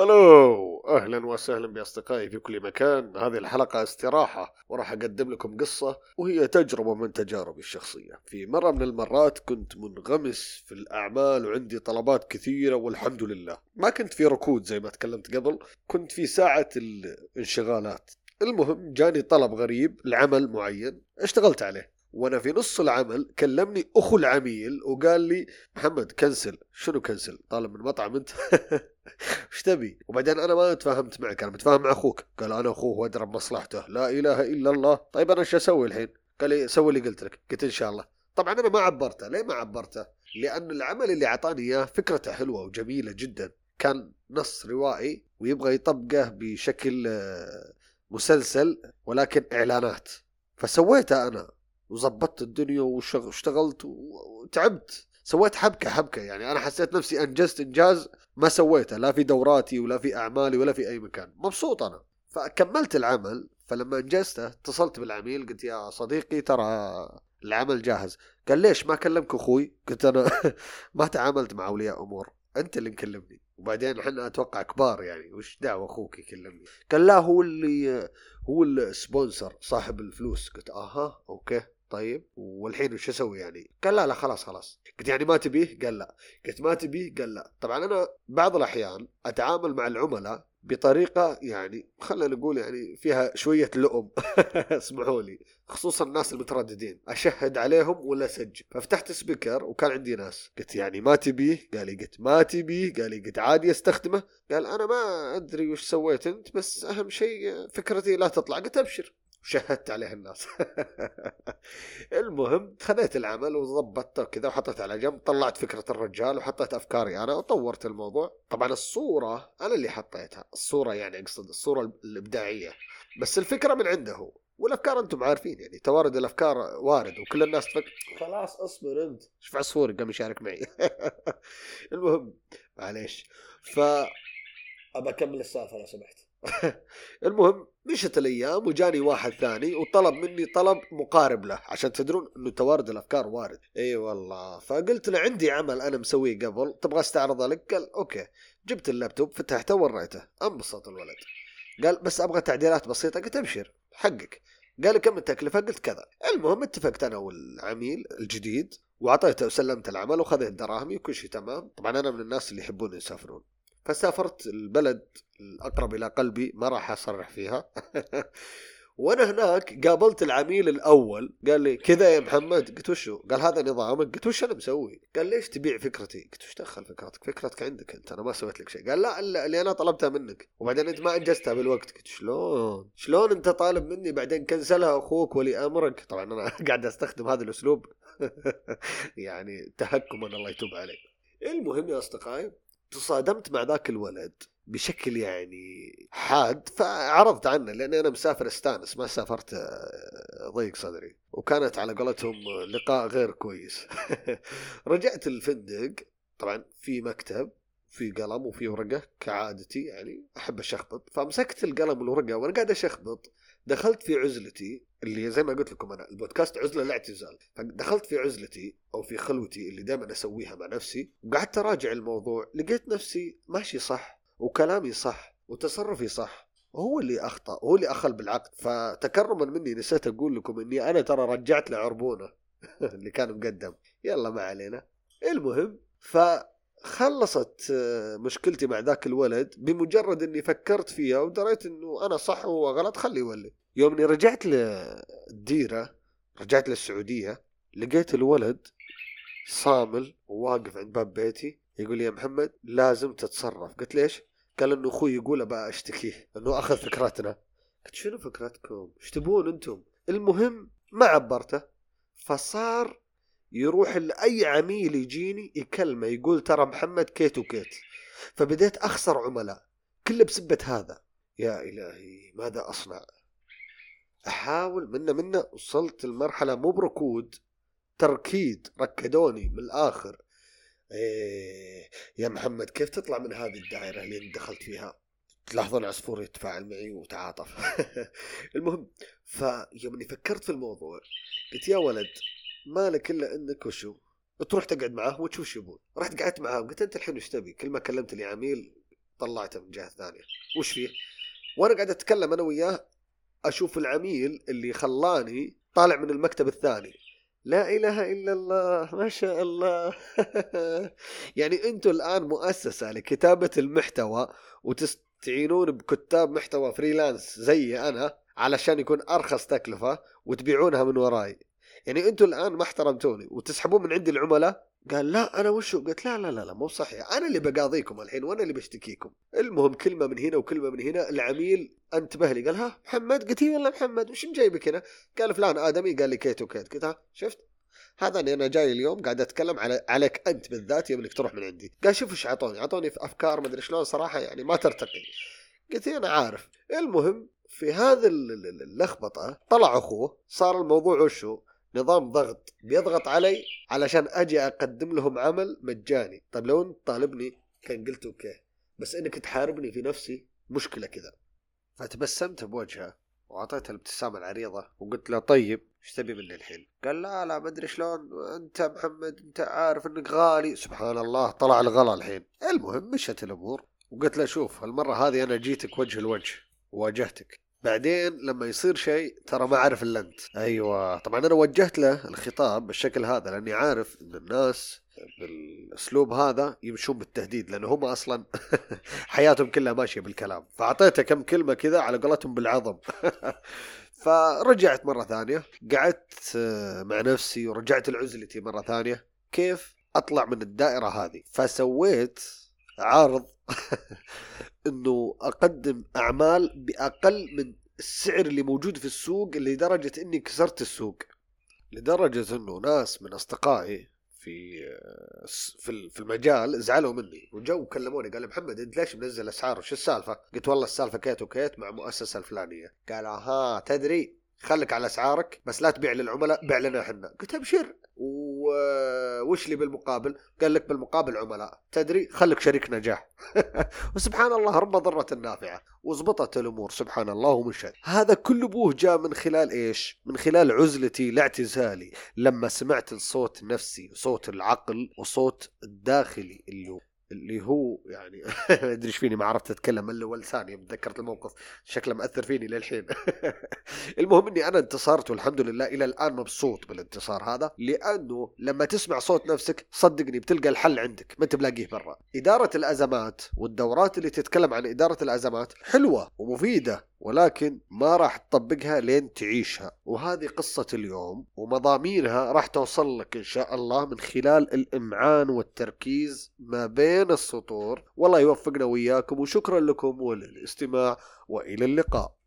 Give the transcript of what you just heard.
هلو أهلا وسهلا بأصدقائي في كل مكان. هذه الحلقة استراحة وراح أقدم لكم قصة وهي تجربة من تجاربي الشخصية. في مرة من المرات كنت منغمس في الأعمال وعندي طلبات كثيرة والحمد لله. ما كنت في ركود زي ما تكلمت قبل كنت في ساعة الانشغالات. المهم جاني طلب غريب لعمل معين اشتغلت عليه. وأنا في نص العمل كلمني أخو العميل وقال لي محمد كنسل. شنو كنسل؟ طالب من مطعم أنت؟ إيش تبي؟ وبعدين أنا ما تفاهمت معك أنا متفاهم مع أخوك. قال أنا أخوه وادرى بمصلحته لا إله إلا الله. طيب أنا إيش أسوي الحين؟ قال لي سوي اللي قلت لك. قلت إن شاء الله. طبعا أنا ما عبرته. ليه ما عبرته؟ لأن العمل اللي أعطاني إياه فكرته حلوة وجميلة جدا. كان نص روائي ويبغى يطبقه بشكل آه، مسلسل ولكن إعلانات. فسويته أنا. وظبطت الدنيا واشتغلت وتعبت. سويت حبكة حبكة. يعني أنا حسيت نفسي أنجزت إنجاز ما سويته. لا في دوراتي ولا في أعمالي ولا في أي مكان. مبسوط أنا. فكملت العمل فلما أنجزته اتصلت بالعميل قلت يا صديقي ترى العمل جاهز. قال ليش ما كلمك أخوي؟ قلت أنا ما تعاملت مع أولياء أمور. أنت اللي مكلمني. وبعدين إحنا أتوقع كبار يعني. وش دعوة أخوك يكلمني؟ قال لا هو اللي هو ال sponsor صاحب الفلوس. قلت آها okay. طيب والحين وش أسوي يعني؟ قال لا لا خلاص خلاص. قلت يعني ما تبيه؟ قال لا. قلت ما تبيه؟ قال لا. طبعا أنا بعض الأحيان أتعامل مع العملاء بطريقة يعني خلينا نقول يعني فيها شوية لؤم. اسمحوا لي. خصوصا الناس المترددين. أشهد عليهم ولا أسجل. ففتحت speaker وكان عندي ناس. قلت يعني ما تبيه؟ قال لا قلت ما تبيه؟ قال لا قلت عادي أستخدمه. قال أنا ما أدري وش سويت أنت بس أهم شيء فكرتي لا تطلع. قلت أبشر. وشهدت عليه الناس. المهم خذيت العمل وضبطته كذا وحطيته على جنب طلعت فكرة الرجال وحطيت أفكاري أنا وطورت الموضوع. طبعا الصورة أنا اللي حطيتها. الصورة يعني أقصد الصورة الإبداعية. بس الفكرة من عنده هو والأفكار أنتم عارفين يعني توارد الأفكار وارد وكل الناس تفكر خلاص اصبر أنت. شوف عصفوري قام يشارك معي. المهم معليش. ف أبى أكمل السالفة لو سمحت. المهم مشت الأيام وجاني واحد ثاني وطلب مني طلب مقارب له عشان تدرون إنه توارد الأفكار وارد. إي والله. فقلت له عندي عمل أنا مسويه قبل تبغى استعرضه لك؟ قال okay. جبت اللابتوب فتحته وريته. أنبسط الولد. قال بس أبغى تعديلات بسيطة. قلت أبشر. حقك. قال كم التكلفة؟ قلت كذا. المهم اتفقت أنا والعميل الجديد وأعطيته وسلمت العمل وخذيت دراهمي وكل شيء تمام. طبعا أنا من الناس اللي يحبون يسافرون. فسافرت البلد الأقرب إلى قلبي ما راح أصرح فيها. وأنا هناك قابلت العميل الأول قال لي كذا يا محمد؟ قلت وشو قال هذا نظامك. قلت وش أنا مسوي؟ قال ليش تبيع فكرتي؟ قلت وش دخل فكرتك؟ فكرتك عندك أنت أنا ما سويت لك شيء. قال لا اللي أنا طلبتها منك. وبعدين أنت ما أنجزتها بالوقت. قلت شلون؟ شلون أنت طالب مني؟ بعدين كنسلها أخوك ولي امرك طبعا أنا قاعد أستخدم هذا الأسلوب. يعني تهكما الله يتوب عليك. المهم يا أصدقائي تصادمت مع ذاك الولد بشكل يعني حاد فعرضت عنه لأني أنا مسافر أستانس ما سافرت آه، ضيق صدري. وكانت على قولتهم لقاء غير كويس. رجعت الفندق طبعا في مكتب في قلم وفي ورقة كعادتي يعني أحب أشخبط. فمسكت القلم والورقة وأنا قاعد أشخبط. دخلت في عزلتي اللي زي ما قلت لكم أنا البودكاست عزلة لاعتزال فدخلت في عزلتي أو في خلوتي اللي دائما أسويها مع نفسي وقعدت أراجع الموضوع. لقيت نفسي ماشي صح وكلامي صح وتصرفي صح. هو اللي أخطأ هو اللي أخل بالعقد. فتكرما مني نسيت أقول لكم إني أنا ترى رجعت له عربونه اللي كان مقدم. يلا ما علينا. المهم ف خلصت آه، مشكلتي مع ذاك الولد بمجرد إني فكرت فيها ودريت إنه أنا صح وهو غلط خليه يولي يوم إني رجعت للديرة رجعت للسعودية لقيت الولد صامل وواقف عند باب بيتي يقول لي يا محمد لازم تتصرف قلت ليش؟ قال إنه أخوي يقول أبى أشتكيه إنه أخذ فكرتنا قلت شنو فكرتكم؟ إيش تبون أنتم؟ المهم ما عبرته فصار يروح لأي عميل يجيني يكلمه يقول ترى محمد كيت وكيت فبديت أخسر عملاء كله بسبة هذا يا إلهي ماذا أصنع؟ أحاول منا منا وصلت المرحله مو بركود تركيد ركدوني من الآخر إيه يا محمد كيف تطلع من هذه الدائرة اللي دخلت فيها؟ تلاحظون عصفور يتفاعل معي وتعاطف المهم فيوم فكرت في الموضوع قلت يا ولد مالك إلا إنك وشو تروح تقعد معاه وتشوف شو يبون. رحت قعدت معاه قلت أنت الحين وش تبي؟ كل ما كلمت لي عميل طلعته من جهة ثانية. وش فيه؟ وأنا قاعد أتكلم أنا وياه أشوف العميل اللي خلاني طالع من المكتب الثاني. لا إله إلا الله ما شاء الله. يعني أنتم الآن مؤسسة لكتابة المحتوى وتستعينون بكتاب محتوى فريلانس زي أنا علشان يكون أرخص تكلفة وتبيعونها من وراي. يعني أنتم الآن ما احترمتوني وتسحبون من عندي العملاء؟ قال لا أنا وشو قلت لا لا لا, لا مو صحيح. أنا اللي بقاضيكم الحين وأنا اللي بشتكيكم. المهم كلمة من هنا وكلمة من هنا العميل انتبه لي قال ها محمد؟ قلت يلا محمد وش جايبك هنا؟ قال فلان آدمي قال لي كيت وكيت. قلت ها شفت؟ هذا أني أنا جاي اليوم قاعد أتكلم على عليك أنت بالذات يوم إنك تروح من عندي. قال شوف إيش اعطوني اعطوني في أفكار ما أدري شلون صراحة يعني ما ترتقي. قلت أنا عارف. المهم في هذه اللخبطة طلع أخوه صار الموضوع وشو؟ نظام ضغط بيضغط علي علشان أجي أقدم لهم عمل مجاني. طيب لو أنت طالبني كان قلت okay. بس إنك تحاربني في نفسي مشكلة كذا. فتبسمت بوجهه وأعطيته الابتسامة العريضة وقلت له طيب إيش تبي مني الحين؟ قال لا لا ما أدري شلون. أنت محمد أنت عارف إنك غالي. سبحان الله طلع الغلا الحين. المهم مشت الأمور وقلت له شوف المره هذه أنا جيتك وجه لوجه وواجهتك بعدين لما يصير شيء ترى ما أعرف إلا أنت. أيوه. طبعا أنا وجهت له الخطاب بالشكل هذا لأني عارف إن الناس بالأسلوب هذا يمشون بالتهديد لأن هم أصلا حياتهم كلها ماشية بالكلام. فأعطيته كم كلمة كذا على قولتهم بالعظم. فرجعت مرة ثانية قعدت مع نفسي ورجعت لعزلتي مرة ثانية كيف أطلع من الدائرة هذه؟ فسويت عرض إنه أقدم أعمال بأقل من السعر اللي موجود في السوق لدرجة إني كسرت السوق. لدرجة إنه ناس من أصدقائي في في المجال زعلوا مني. وجو كلموني قال محمد أنت ليش منزل أسعار؟ وش السالفة؟ قلت والله السالفة كيت وكيت مع مؤسسة الفلانية. قال ها تدري خليك على أسعارك بس لا تبيع للعملاء بيع لنا إحنا. قلت أبشر. وش لي بالمقابل؟ قال لك بالمقابل عملاء. تدري؟ خليك شريك نجاح. وسبحان الله رب ضرة نافعة. وزبطت الأمور سبحان الله ومشت هذا كل بوه جاء من خلال إيش؟ من خلال عزلتي لاعتزالي. لما سمعت الصوت نفسي صوت العقل وصوت الداخلي اللي اللي هو يعني ما أدري إيش فيني ما عرفت أتكلم إلا اول ثانية تذكرت الموقف. شكله مأثر فيني للحين. المهم إني أنا انتصرت والحمد لله إلى الآن مبسوط بالانتصار هذا لأنه لما تسمع صوت نفسك صدقني بتلقى الحل عندك ما أنت بلاقيه برا. إدارة الأزمات والدورات اللي تتكلم عن إدارة الأزمات حلوة ومفيدة ولكن ما راح تطبقها لين تعيشها. وهذه قصة اليوم ومضامينها راح توصل لك إن شاء الله من خلال الإمعان والتركيز ما بين السطور. والله يوفقنا وإياكم وشكرا لكم وللاستماع وإلى اللقاء.